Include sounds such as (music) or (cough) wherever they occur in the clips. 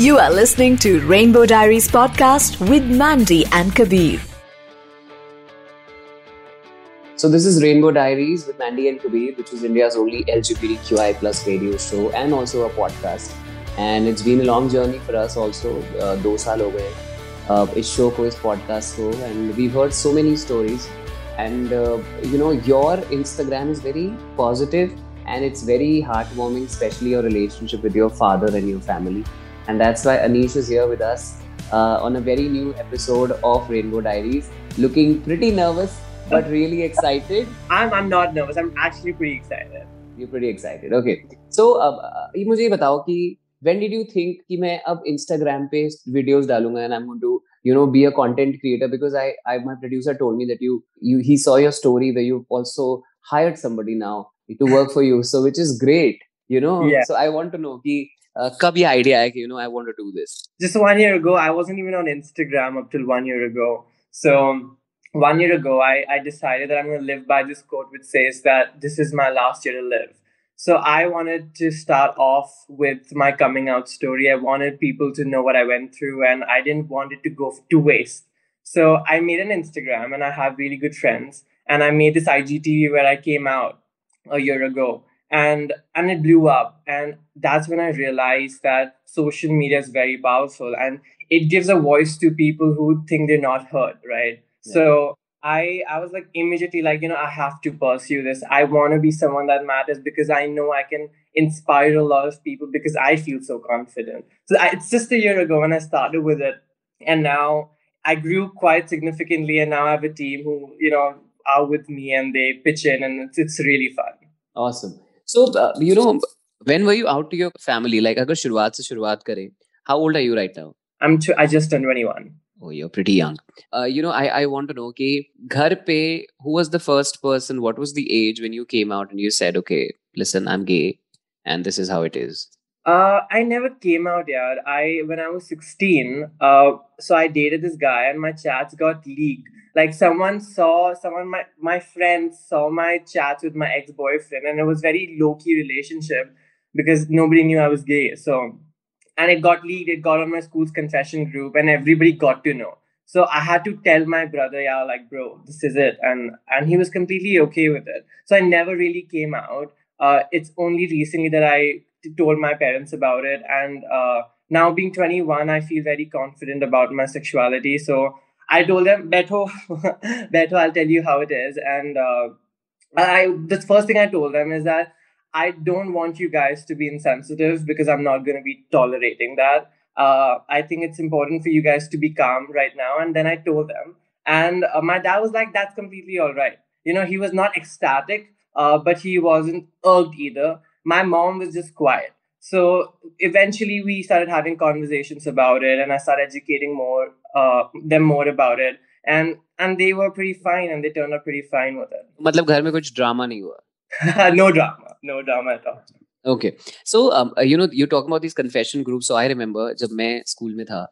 You are listening to Rainbow Diaries podcast with Mandy and Kabir. So this is Rainbow Diaries with Mandy and Kabir, which is India's only LGBTQI plus radio show and also a podcast. And it's been a long journey for us also. Uh, दो साल हो गए uh, इस show को इस podcast को and we heard so many stories and you know your Instagram is very positive and it's very heartwarming, especially your relationship with your father and your family. And that's why Anish is here with us uh, on a very new episode of Rainbow Diaries, looking pretty nervous but really excited. (laughs) I'm, I'm not nervous. I'm actually pretty excited. You're pretty excited. Okay. So, uh, मुझे ये बताओ कि when did you think कि मैं अब Instagram पे videos डालूंगा and I'm going to you know be a content creator because I, I my producer told me that you you he saw your story where you also hired somebody now to work for you so which is great you know Yeah. so i want to know ki uh, कब ये idea है कि you know i want to do this Just one year ago, I wasn't even on Instagram up till one year ago. So one year ago, I, I decided that I'm going to live by this quote which says that this is my last year to live. So I wanted to start off with my coming out story. I wanted people to know what I went through, and I didn't want it to go to waste. So I made an Instagram, and I have really good friends. And I made this IGTV where I came out a year ago, and and it blew up. And that's when I realized that social media is very powerful, and it gives a voice to people who think they're not heard, right? Yeah. So I I was like immediately like you know I have to pursue this. I want to be someone that matters because I know I can inspire a lot of people because I feel so confident. So I, it's just a year ago when I started with it, and now I grew quite significantly, and now I have a team who you know are with me and they pitch in, and it's it's really fun. awesome so, uh, you know, when were you out to your family? Like, agar shuruaat se shuruaat kare, how old are you right now? I'm t- I just turned 21. Oh, you're pretty young. Uh, you know, I, I want to know, okay, ghar pe, who was the first person? What was the age when you came out and you said, okay, listen, I'm gay and this is how it is? Uh, I never came out, yeah. I when I was 16, uh, so I dated this guy and my chats got leaked. Like someone saw someone my my friends saw my chats with my ex-boyfriend and it was very low-key relationship because nobody knew I was gay. So and it got leaked, it got on my school's confession group and everybody got to know. So I had to tell my brother, yeah, like bro, this is it. And and he was completely okay with it. So I never really came out. Uh, it's only recently that I told my parents about it and uh, now being 21 i feel very confident about my sexuality so i told them beto (laughs) beto i'll tell you how it is. And uh, i the first thing i told them is that i don't want you guys to be insensitive because i'm not going to be tolerating that. Uh, i think it's important for you guys to be calm right now. And then i told them and uh, my dad was like that's completely all right. You know he was not ecstatic uh, but he wasn't irked either. My mom was just quiet. So eventually we started having conversations about it and I started educating more uh, them more about it. And and they were pretty fine and they turned out pretty fine with it. मतलब घर में कुछ drama नहीं हुआ. (laughs) no drama. No drama at all. Okay. So, um, uh, you know, you talk about these confession groups. So I remember जब मैं school में था,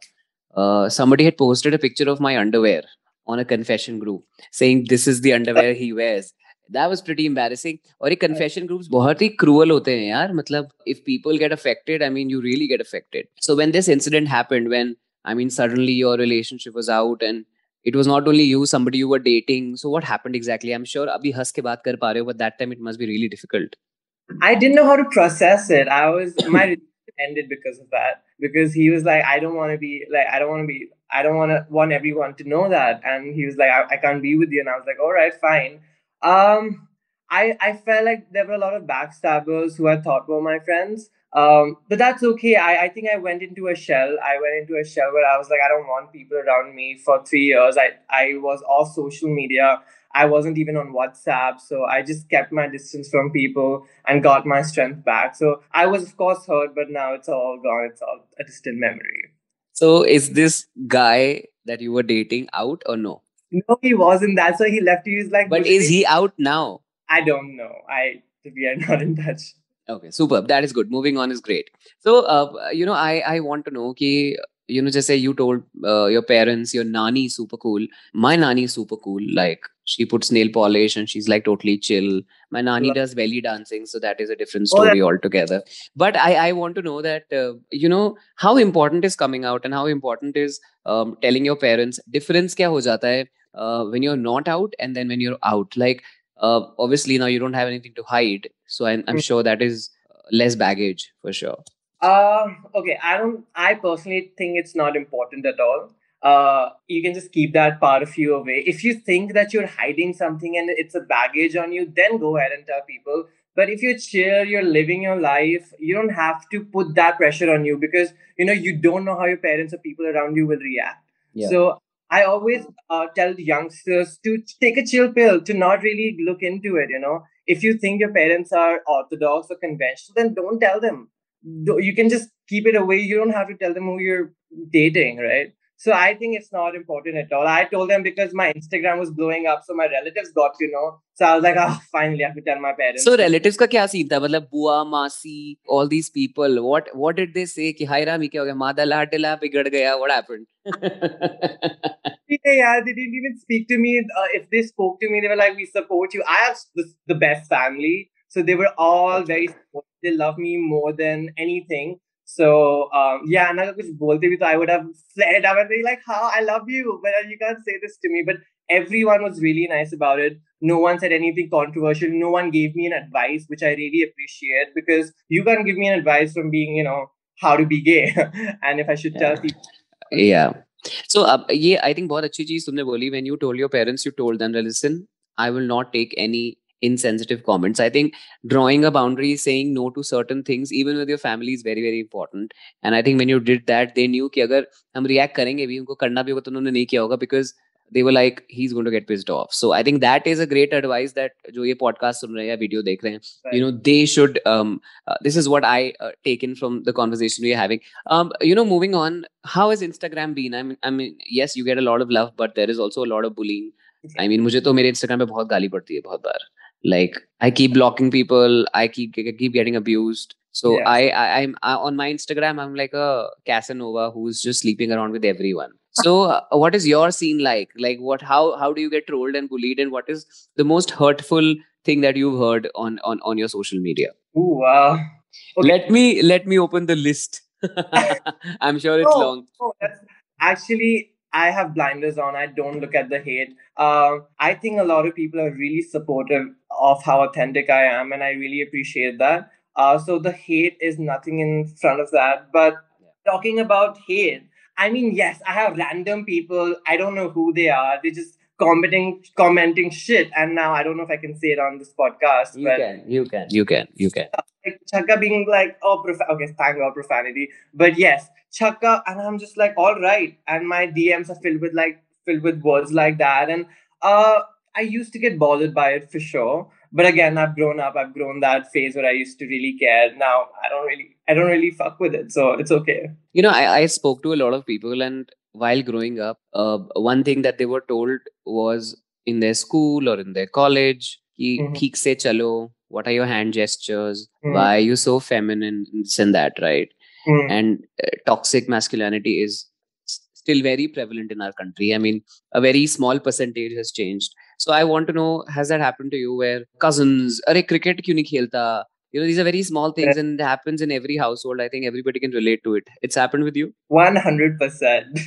uh, somebody had posted a picture of my underwear on a confession group saying this is the underwear he wears. That was pretty embarrassing. और ये confession groups बहुत ही cruel होते हैं यार. मतलब if people get affected, I mean, you really get affected. So when this incident happened, when I mean, suddenly your relationship was out and it was not only you, somebody you were dating. So what happened exactly? I'm sure अभी हंस के बात कर पा रहे हो, but that time it must be really difficult. I didn't know how to process it. I was my relationship (laughs) ended because of that. Because he was like, I don't want to be like, I don't want to be, I don't want to want everyone to know that. And he was like, I, I can't be with you. And I was like, all right, fine. Um, I I felt like there were a lot of backstabbers who I thought were my friends. Um, but that's okay. I, I think I went into a shell. I went into a shell where I was like, I don't want people around me for three years. I, I was off social media. I wasn't even on WhatsApp. So I just kept my distance from people and got my strength back. So I was, of course, hurt, but now it's all gone. It's all a distant memory. So is this guy that you were dating out or no? No, he wasn't. That's why he left. He was like, But is he out now? I don't know. I we are not in touch. Okay, superb. That is good. Moving on is great. So, uh, you know, I I want to know कि you know, just say you told uh, your parents your nani is super cool. My nani is super cool. Like she puts nail polish and she's like totally chill. My nani Love- does belly dancing, so that is a different Oh, story altogether. But I, I want to know that uh, you know how important is coming out and how important is um, telling your parents. Difference क्या हो जाता है uh, when you're not out and then when you're out. Like uh, obviously now you don't have anything to hide, so I'm, I'm Mm. sure that is less baggage for sure. Uh, okay. I don't. I personally think it's not important at all. Uh, you can just keep that part of you away. If you think that you're hiding something and it's a baggage on you, then go ahead and tell people. But if you're chill, you're living your life, you don't have to put that pressure on you because you know you don't know how your parents or people around you will react. Yeah. So I always uh, tell the youngsters to take a chill pill, to not really look into it. You know, if you think your parents are orthodox or conventional, then don't tell them. You can just keep it away. You don't have to tell them who you're dating, right? So I think it's not important at all. I told them because my Instagram was blowing up, so my relatives got to know. So I was like, (laughs) oh, finally, I have to tell my parents. So relatives का क्या scene था मतलब बुआ मासी all these people what what did they say कि हाय रामी क्या हो गया मादा लाडला बिगड़ गया what happened (laughs) Yeah, yeah, they didn't even speak to me. Uh, if they spoke to me, they were like, "We support you." I have the, the best family, so they were all very. supportive. They love me more than anything. So um, yeah, and अगर कुछ बोलते भी तो I would have flared up and be like, "How I love you," but you can't say this to me. But everyone was really nice about it. No one said anything controversial. No one gave me an advice, which I really appreciate because you can't give me an advice from being, you know, how to be gay, (laughs) and if I should tell Yeah. people. yeah so अब ये I think बहुत अच्छी चीज तुमने बोली when you told your parents you told them listen I will not take any insensitive comments I think drawing a boundary saying no to certain things even with your family is very very important and I think when you did that they knew कि अगर हम react करेंगे भी उनको करना भी होगा तो उन्होंने नहीं किया होगा because they were like he's going to get pissed off so I think that is a great advice that जो ये podcast सुन रहे हैं या video देख रहे हैं you know they should um uh, this is what i uh, taken from the conversation we're having um you know moving on how has instagram been i mean i mean yes you get a lot of love but there is also a lot of bullying i mean मुझे तो मेरे instagram पे बहुत गाली पड़ती है बहुत बार like i keep blocking people i keep keep getting abused so Yeah. I, I i'm I, on my instagram i'm like a casanova who's just sleeping around with everyone so uh, what is your scene like like what how how do you get trolled and bullied and what is the most hurtful thing that you've heard on on on your social media Ooh, wow. Okay. let me let me open the list (laughs) i'm sure it's No, long that's actually I have blinders on. I don't look at the hate. Um, I think a lot of people are really supportive of how authentic I am, and I really appreciate that. Uh, so the hate is nothing in front of that. But talking about hate, I mean, yes, I have random people. I don't know who they are. They're just commenting, commenting shit. And now I don't know if I can say it on this podcast, you but can you can you can you can like Chaka being like, oh, prof- okay, thank God, profanity. But yes, Chaka, and I'm just like, all right. And my DMs are filled with like, filled with words like that. And uh, I used to get bothered by it for sure. But again, I've grown up. I've grown that phase where I used to really care. Now I don't really, I don't really fuck with it, so it's okay. You know, I, I spoke to a lot of people, and while growing up, uh, one thing that they were told was in their school or in their college, mm-hmm. Se chalo." What are your hand gestures? Mm-hmm. Why are you so feminine? This and that, right? Mm-hmm. And uh, toxic masculinity is still very prevalent in our country. I mean a very small percentage has changed. So i want to know has that happened to you where cousins are cricket kyun nahi khelta you know these are very small things and it happens in every household. I think everybody can relate to it. It's happened with you? One hundred percent.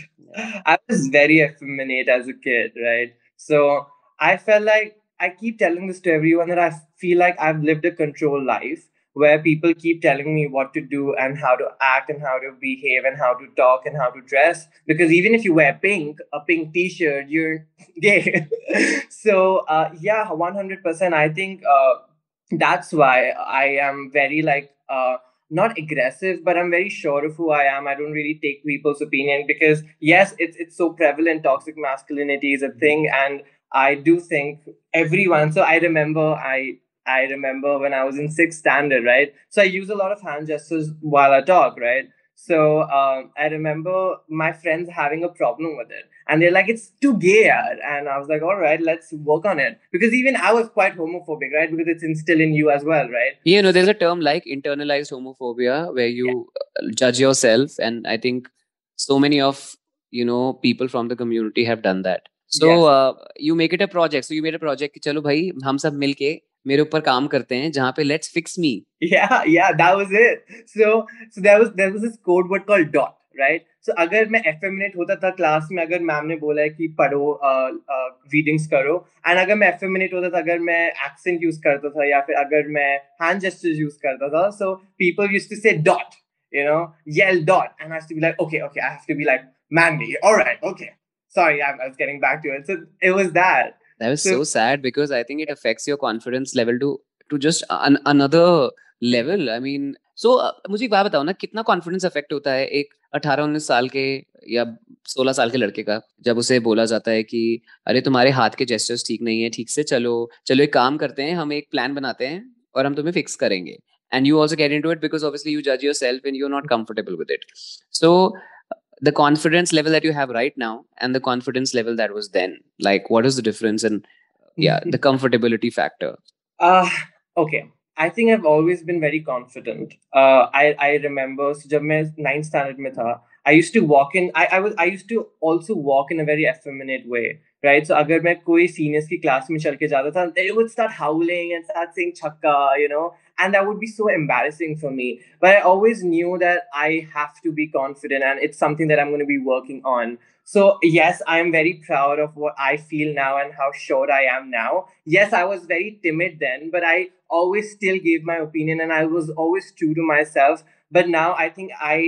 I was very effeminate as a kid, right? So I felt like I keep telling this to everyone that I feel like I've lived a controlled life where people keep telling me what to do and how to act and how to behave and how to talk and how to dress. Because even if you wear pink, a pink t-shirt, you're (laughs) gay. (laughs) so uh, yeah, one hundred percent. I think uh, that's why I am very like uh, not aggressive, but I'm very sure of who I am. I don't really take people's opinion because yes, it's it's so prevalent. Toxic masculinity is a thing, and I do think everyone. So I remember I I remember when I was in sixth standard, right? So I use a lot of hand gestures while I talk, right? So um, I remember my friends having a problem with it, and they're like, "It's too gay," yaar." and I was like, "All right, let's work on it." Because even I was quite homophobic, right? Because it's instilled in you as well, right? you know there's a term like internalized homophobia where you uh, judge yourself and i think so many of you know people from the community have done that so yes. uh, you make it a project so you made a project कि चलो भाई हम सब मिलके मेरे ऊपर काम करते हैं जहाँ पे let's fix me yeah yeah that was it so so there was there was this code word called dot right so अगर मैं एफेमिनेट होता था क्लास में अगर मैम ने बोला है कि पढ़ो रीडिंग्स करो एंड अगर मैं एफेमिनेट होता था अगर मैं एक्सेंट यूज़ करता था या फिर अगर मैं हैंड जेस्चर्स यूज़ करता था so people used to say dot you know yell dot and I dot to be like okay okay i have to be like manly all right okay. Sorry I'm, i was getting back to it. So it was that. That was so, sad because I think it affects your confidence level to to just an, another level. I mean, so uh, मुझे एक बात बताओ ना कितना confidence affect होता है एक अठारह उन्नीस साल के या सोलह साल के लड़के का जब उसे बोला जाता है कि अरे तुम्हारे हाथ के जेस्टर्स ठीक नहीं है ठीक से चलो चलो एक काम करते हैं हम एक प्लान बनाते हैं और हम तुम्हें फिक्स करेंगे and you also get into it because obviously you judge yourself and you're not comfortable with it so the confidence level that you have right now and the confidence level that was then like what is the difference and yeah the comfortability (laughs) factor uh okay I think I've always been very confident. Uh, I I remember so जब मैं ninth standard में था, I used to walk in. I I was I used to also walk in a very effeminate way, right? So अगर मैं कोई seniors की class में चल के जाता था, they would start howling and start saying chakka, you know, and that would be so embarrassing for me but i always knew that i have to be confident and it's something that i'm going to be working on so yes i am very proud of what i feel now and how sure i am now yes i was very timid then but i always still gave my opinion and i was always true to myself but now i think i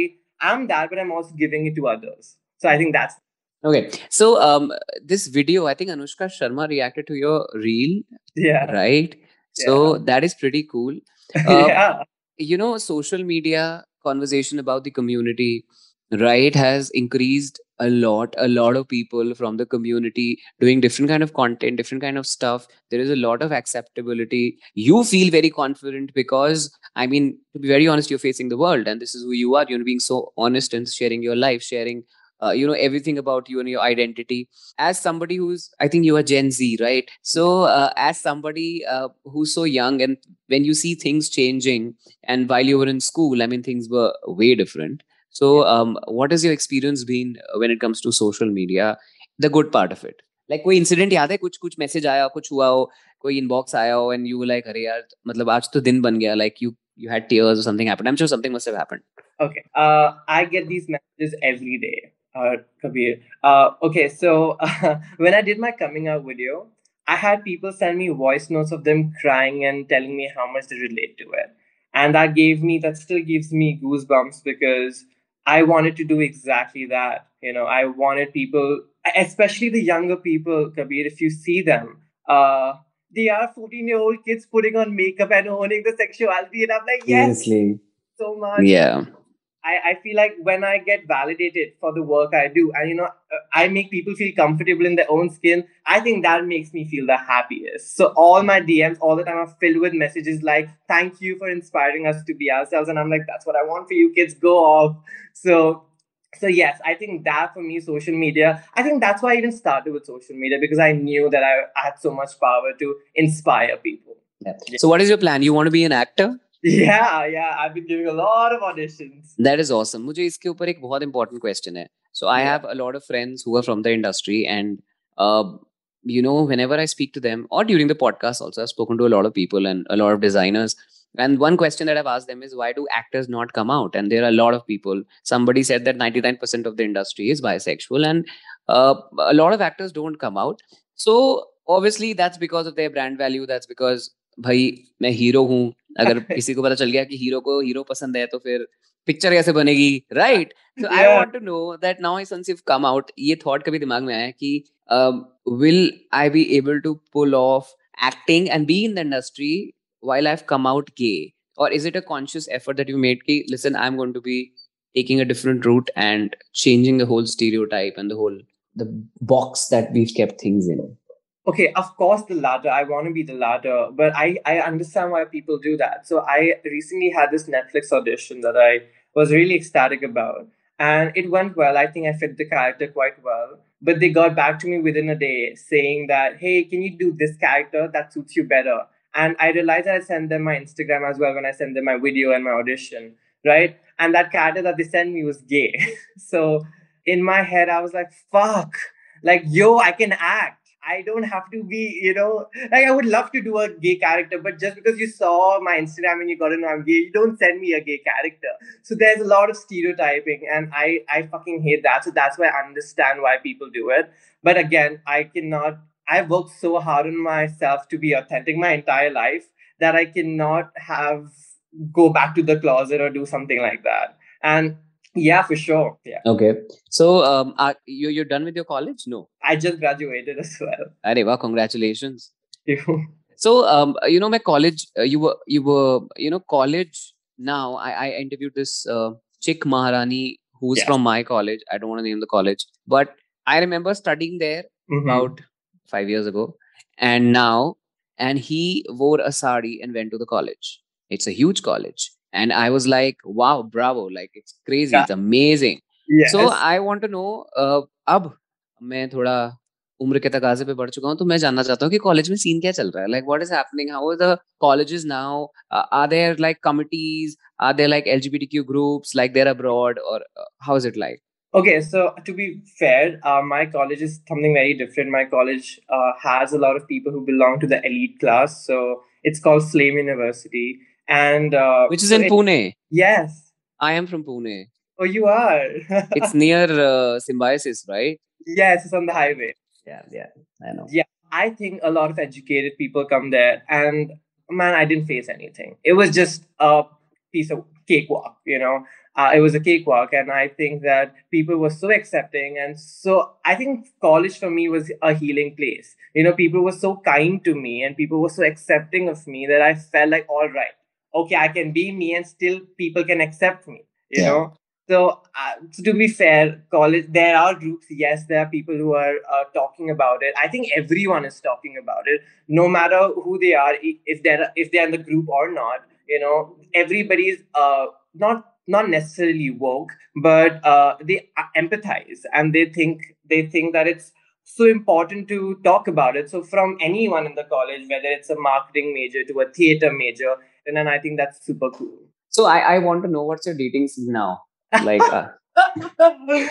am that but i'm also giving it to others so i think that's Okay, so um, this video, I think Anushka Sharma reacted to your reel. Yeah. Right. So yeah. that is pretty cool. (laughs) Uh, yeah. You know, social media conversation about the community, right, has increased a lot. A lot of people from the community doing different kind of content, different kind of stuff. There is a lot of acceptability. You feel very confident because, I mean, to be very honest, you're facing the world, and this is who you are. You're being so honest and sharing your life, sharing uh, you know everything about you and your identity as somebody who's i think you are gen z right so uh, as somebody uh, who's so young and when you see things changing and while you were in school i mean things were way different so um, what has your experience been when it comes to social media the good part of it like कोई incident याद है कुछ कुछ message आया कुछ हुआ हो कोई इनबॉक्स आया हो एंड यू लाइक अरे यार मतलब आज तो दिन बन गया like you you had tears or something happened. I'm sure something must have happened. Okay. Uh, I get these messages every day uh, Kabir. Uh, okay, so uh, (laughs) when I did my coming out video, I had people send me voice notes of them crying and telling me how much they relate to it. And that gave me, that still gives me goosebumps because I wanted to do exactly that. You know, I wanted people, especially the younger people, Kabir, if you see them, uh, they are 14 year old kids putting on makeup and owning the sexuality. And I'm like, yes, Seriously. so much. Yeah. I, I feel like when I get validated for the work I do, and you know, uh, I make people feel comfortable in their own skin, I think that makes me feel the happiest. So all my DMs all the time are filled with messages like, "Thank you for inspiring us to be ourselves," and I'm like, "That's what I want for you kids. Go off." So so yes i think that for me social media i think that's why i even started with social media because i knew that i, had so much power to inspire people yeah. so what is your plan you want to be an actor yeah, yeah. I've been giving a lot of auditions. That is awesome. मुझे इसके ऊपर एक बहुत important question है. So I have a lot of friends who are from the industry and uh, you know whenever I speak to them or during the podcast also I've spoken to a lot of people and a lot of designers and one question that I've asked them is why do actors not come out? And there are a lot of people. Somebody said that 99% of the industry is bisexual, and uh, a lot of actors don't come out. So obviously that's because of their brand value. That's because भाई मैं hero हूँ अगर (laughs) किसी को पता चल गया कि हीरो को हीरो पसंद है तो फिर पिक्चर कैसे बनेगी? Right so I want to know that now he सनसिफ come out ये थॉट कभी दिमाग में आया कि will I be able to pull off acting and be in the industry while I have come out gay और is it a conscious effort that you made कि listen I am going to be taking a different route and changing the whole stereotype and the whole the box that we have kept things in okay of course the latter i want to be the latter but i i understand why people do that. So i recently had this netflix audition that i was really ecstatic about and it went well. I think i fit the character quite well but they got back to me within a day saying that hey can you do this character? That suits you better. And i realized that i sent them my instagram as well when i sent them my video and my audition right? And that character that they sent me was gay. (laughs) So in my head i was like fuck like yo i can act I don't have to be, you know, like I would love to do a gay character, but just because you saw my Instagram and you got to know I'm gay, you don't send me a gay character. So there's a lot of stereotyping, and I I fucking hate that. So that's why I understand why people do it. But again, I cannot. I've worked so hard on myself to be authentic my entire life that I cannot have go back to the closet or do something like that. And yeah, for sure. Yeah. Okay. So, um, are you you're done with your college? No. I just graduated as well. Areva, congratulations. so, um, you know, my college, uh, you were, you were, you know, college. Now, I, I interviewed this uh, chick Maharani who's from my college. I don't want to name the college, but I remember studying there mm-hmm. about five years ago, and now, and he wore a sari and went to the college. It's a huge college and i was like wow bravo like it's crazy it's amazing. Yes. so i want to know uh, ab main thoda umr ke taqaze pe badh chuka hu to main janna chahta hu ki college mein scene kya chal like what is happening? How are the colleges now? Uh, are there like committees? Are there like lgbtq groups like they're abroad? Or uh, how is it like? Okay so to be fair uh, my college is something very different. My college has a lot of people who belong to the elite class. So it's called FLAME university and uh, which is in it, Pune. Yes, I am from Pune. Oh, you are. (laughs) it's near uh, Symbiosis, right? Yes, it's on the highway. Yeah, yeah, I know. Yeah, I think a lot of educated people come there, and man, I didn't face anything. It was just a piece of cakewalk, you know. Uh, it was a cakewalk, and I think that people were so accepting, and so I think college for me was a healing place. You know, people were so kind to me, and people were so accepting of me that I felt like, all right, okay, I can be me and still people can accept me, you yeah. know? So, uh, so, to be fair, college, there are groups, yes, there are people who are uh, talking about it. I think everyone is talking about it, no matter who they are, if they're, if they're in the group or not, you know, everybody's uh, not not necessarily woke, but uh, they uh, empathize and they think they think that it's so important to talk about it. So from anyone in the college, whether it's a marketing major to a theater major, and then I think that's super cool. So I, I want to know what's your dating scene now. Like uh, (laughs)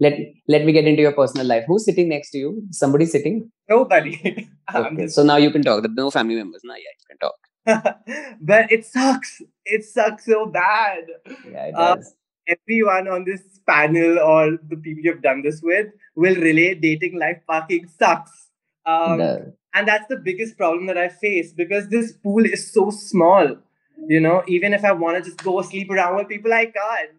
let let me get into your personal life. Who's sitting next to you? Somebody sitting? Nobody. (laughs) okay. So now you can talk. There's No family members. Now yeah, you can talk. (laughs) but it sucks. It sucks so bad. Yeah, it uh, does. everyone on this panel or the people you've done this with will relate dating life fucking sucks. Um, no. And that's the biggest problem that I face because this pool is so small. You know, even if I want to just go sleep around with people, I can't.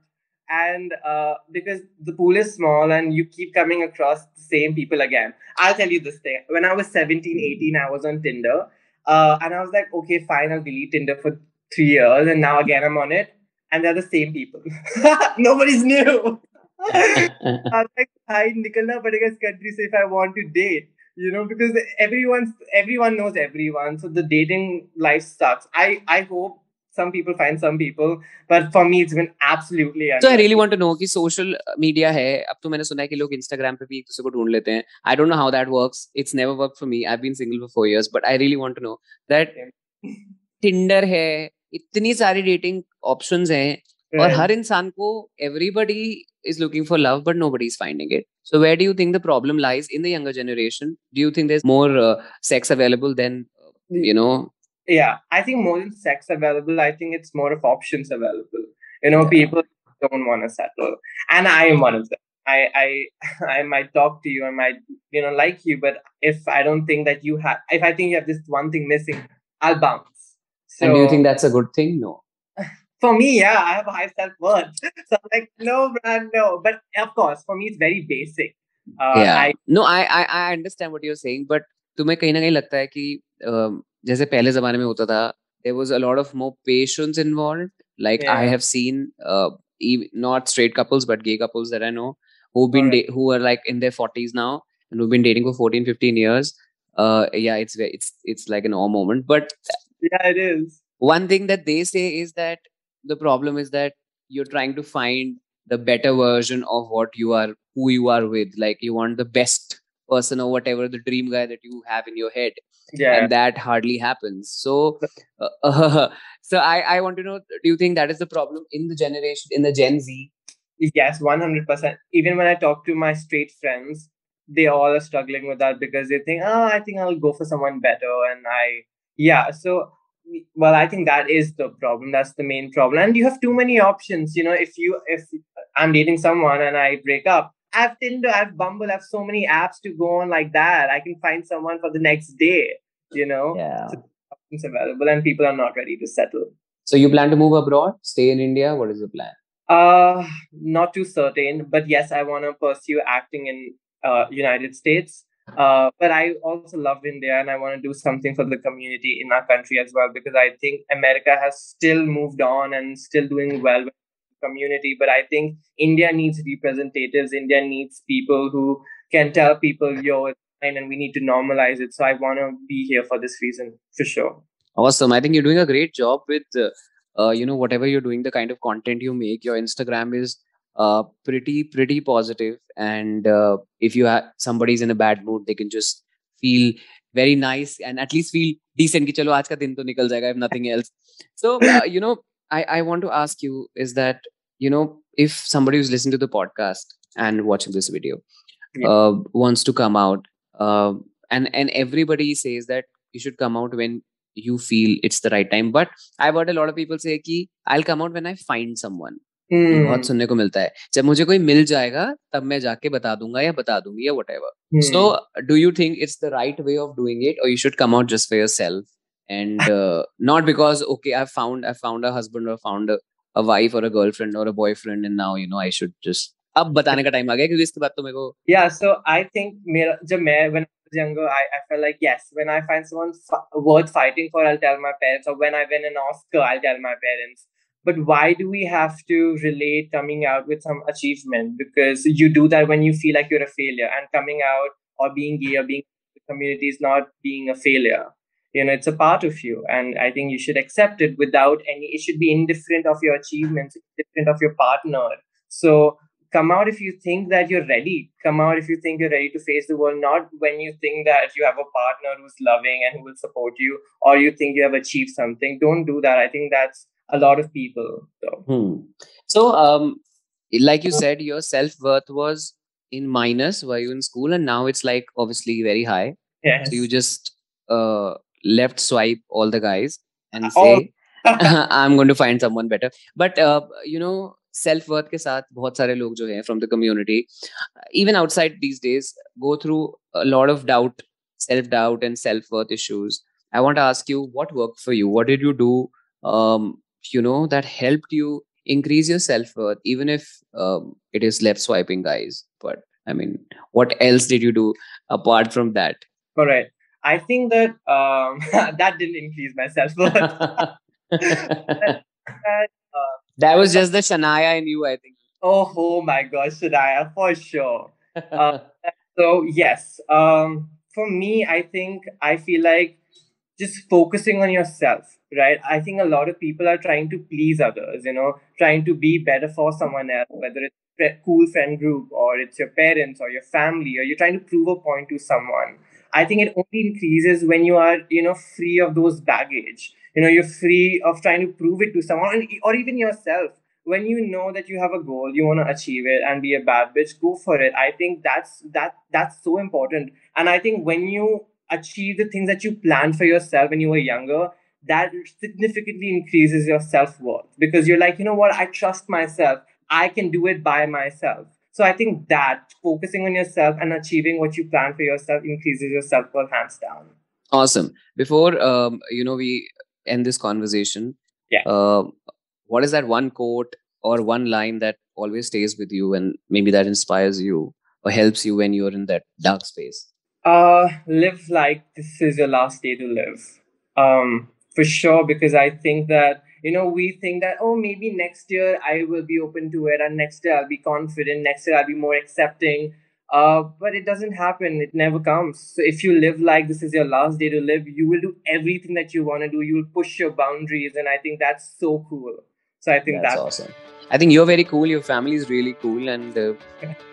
And uh, because the pool is small and you keep coming across the same people again. I'll tell you this thing. When I was 17, 18, I was on Tinder. Uh, and I was like, okay, fine, I'll delete Tinder for three years. And now again, I'm on it. And they're the same people. (laughs) Nobody's new. (laughs) I'm like, I nikalna padega is country so if I want to date you know because everyone's everyone knows everyone so the dating life sucks i i hope some people find some people but for me it's been absolutely so i really want to know कि social media है अब तो मैंने सुना है कि लोग Instagram पे भी एक दूसरे को ढूंढ लेते हैं I don't know how that works it's never worked for me I've been single for four years but I really want to know that Tinder है इतनी सारी dating options हैं और हर इंसान को everybody is looking for love but nobody is finding it so where do you think the problem lies in the younger generation do you think there's more uh, sex available than uh, you know yeah i think more than sex available i think it's more of options available you know yeah. people don't want to settle and i am one of them I, I (laughs) I might talk to you, I might you know like you, but if I don't think that you have, if I think you have this one thing missing, I'll bounce. So, and do you think that's a good thing? No for me, yeah, I have high self worth. (laughs) So I'm like, no, man, no. But of course, for me, it's very basic. Uh, yeah. I, no, I, I I understand what you're saying, but तुम्हें कहीं ना कहीं लगता है कि जैसे पहले जमाने में होता था there was a lot of more patience involved. Like yeah. I have seen uh, not straight couples but gay couples that I know who've been right. da- who are like in their 40s now and who've been dating for 14 15 years uh yeah it's it's it's like an awe moment but yeah it is one thing that they say is that the problem is that you're trying to find the better version of what you are who you are with. Like you want the best person or whatever the dream guy that you have in your head. Yeah. And that hardly happens. So uh, uh, (laughs) so i i want to know do you think that is the problem in the generation in the gen z? Yes 100% even when i talk to my straight friends they all are struggling with that because they think, oh, I think I'll go for someone better. And I, yeah. So, well, I think that is the problem. That's the main problem. And you have too many options. You know, if you, if I'm dating someone and I break up, I have Tinder, I have Bumble, I have so many apps to go on like that. I can find someone for the next day, you know? Yeah. So options available and people are not ready to settle. So you plan to move abroad, stay in India? What is the plan? Uh, not too certain, but yes, I want to pursue acting in uh, United States. Uh, but I also love India and I want to do something for the community in our country as well because I think America has still moved on and still doing well with the community. But I think India needs representatives. India needs people who can tell people, yo, it's fine and we need to normalize it. So I want to be here for this reason for sure. Awesome. I think you're doing a great job with, uh, uh, you know, whatever you're doing, the kind of content you make. Your Instagram is uh, pretty pretty positive and uh, if you have somebody's in a bad mood they can just feel very nice and at least feel decent ki chalo aaj ka din to nikal jayega if nothing else so uh, you know i i want to ask you is that you know if somebody who's listening to the podcast and watching this video Yeah. uh, wants to come out uh, and and everybody says that you should come out when you feel it's the right time but i've heard a lot of people say ki i'll come out when i find someone. बहुत सुनने को मिलता है। जब मुझे कोई मिल जाएगा तब मैं जाके बता दूँगा या बता दूँगी या what so do you think it's the right way of doing it और you should come out just for yourself and not because okay I found I found a husband और फाउंड अ वाइफ और a girlfriend और a boyfriend and now you know I should just अब बताने का time आ गया क्योंकि इसके बाद तो मेरे को या सो आई थिंक मेरा जब मैं when I was younger I I I like yes when I find someone worth fighting for I will tell my parents और when I win an Oscar I will tell my parents But why do we have to relate coming out with some achievement? Because you do that when you feel like you're a failure, and coming out or being gay or being in the community is not being a failure. You know, it's a part of you, and I think you should accept it without any. It should be indifferent of your achievements, indifferent of your partner. So come out if you think that you're ready come out if you think you're ready to face the world not when you think that you have a partner who's loving and who will support you or you think you have achieved something don't do that i think that's a lot of people so Hmm. So, um, like you said, your self worth was in minus while you in school, and now it's like obviously very high. yes So you just uh, left swipe all the guys and Oh. say, (laughs) (laughs) "I'm going to find someone better." But uh, you know, self worth के साथ बहुत सारे लोग जो हैं from the community, even outside these days, go through a lot of doubt, self doubt, and self worth issues. I want to ask you, what worked for you? What did you do? Um, you know, that helped you increase your self worth, even if um, it is left swiping guys. But I mean, what else did you do apart from that? correct i think that um (laughs) that didn't increase my self-worth (laughs) (laughs) that uh, was just the Shania in you, I think. oh, oh my gosh Shania, for sure uh, so yes um for me i think i feel like just focusing on yourself right? I think a lot of people are trying to please others you know trying to be better for someone else whether it's a cool friend group or it's your parents or your family or you're trying to prove a point to someone. I think it only increases when you are you know free of those baggage. You know you're free of trying to prove it to someone or even yourself. When you know that you have a goal you want to achieve it and be a bad bitch go for it. I think that's that that's so important. And i think when you achieve the things that you planned for yourself when you were younger that significantly increases your self-worth because you're like you know what i trust myself i can do it by myself so i think that focusing on yourself and achieving what you plan for yourself increases your self-worth hands down Awesome. Before um, you know we end this conversation, Yeah. Uh, what is that one quote or one line that always stays with you and maybe that inspires you or helps you when you're in that dark space? Uh live like this is your last day to live. Um for sure because i think that you know we think that oh maybe next year i will be open to it and next year i'll be confident next year i'll be more accepting. Uh but it doesn't happen. It never comes. So if you live like this is your last day to live you will do everything that you want to do. You'll push your boundaries and i think that's so cool. So i think That's that's awesome. I think you're very cool. Your family is really cool, and uh,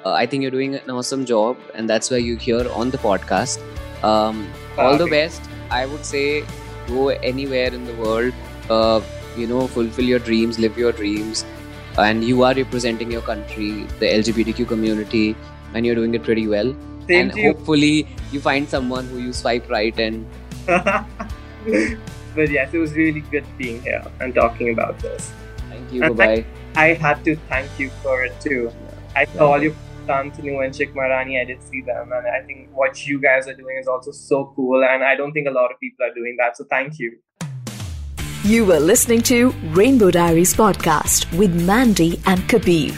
uh, I think you're doing an awesome job. And that's why you're here on the podcast. Um, all the best. I would say go anywhere in the world. Uh, you know, fulfill your dreams, live your dreams, and you are representing your country, the LGBTQ community, and you're doing it pretty well. Same and you. hopefully, you find someone who you swipe right and (laughs) but yes, it was really good being here and talking about this. thank you. Bye bye. I had to thank you for it too. I saw all your Santanu and Chick Marani, I did see them, and I think what you guys are doing is also so cool. And I don't think a lot of people are doing that. So thank you. You were listening to Rainbow Diaries podcast with Mandy and Kabir.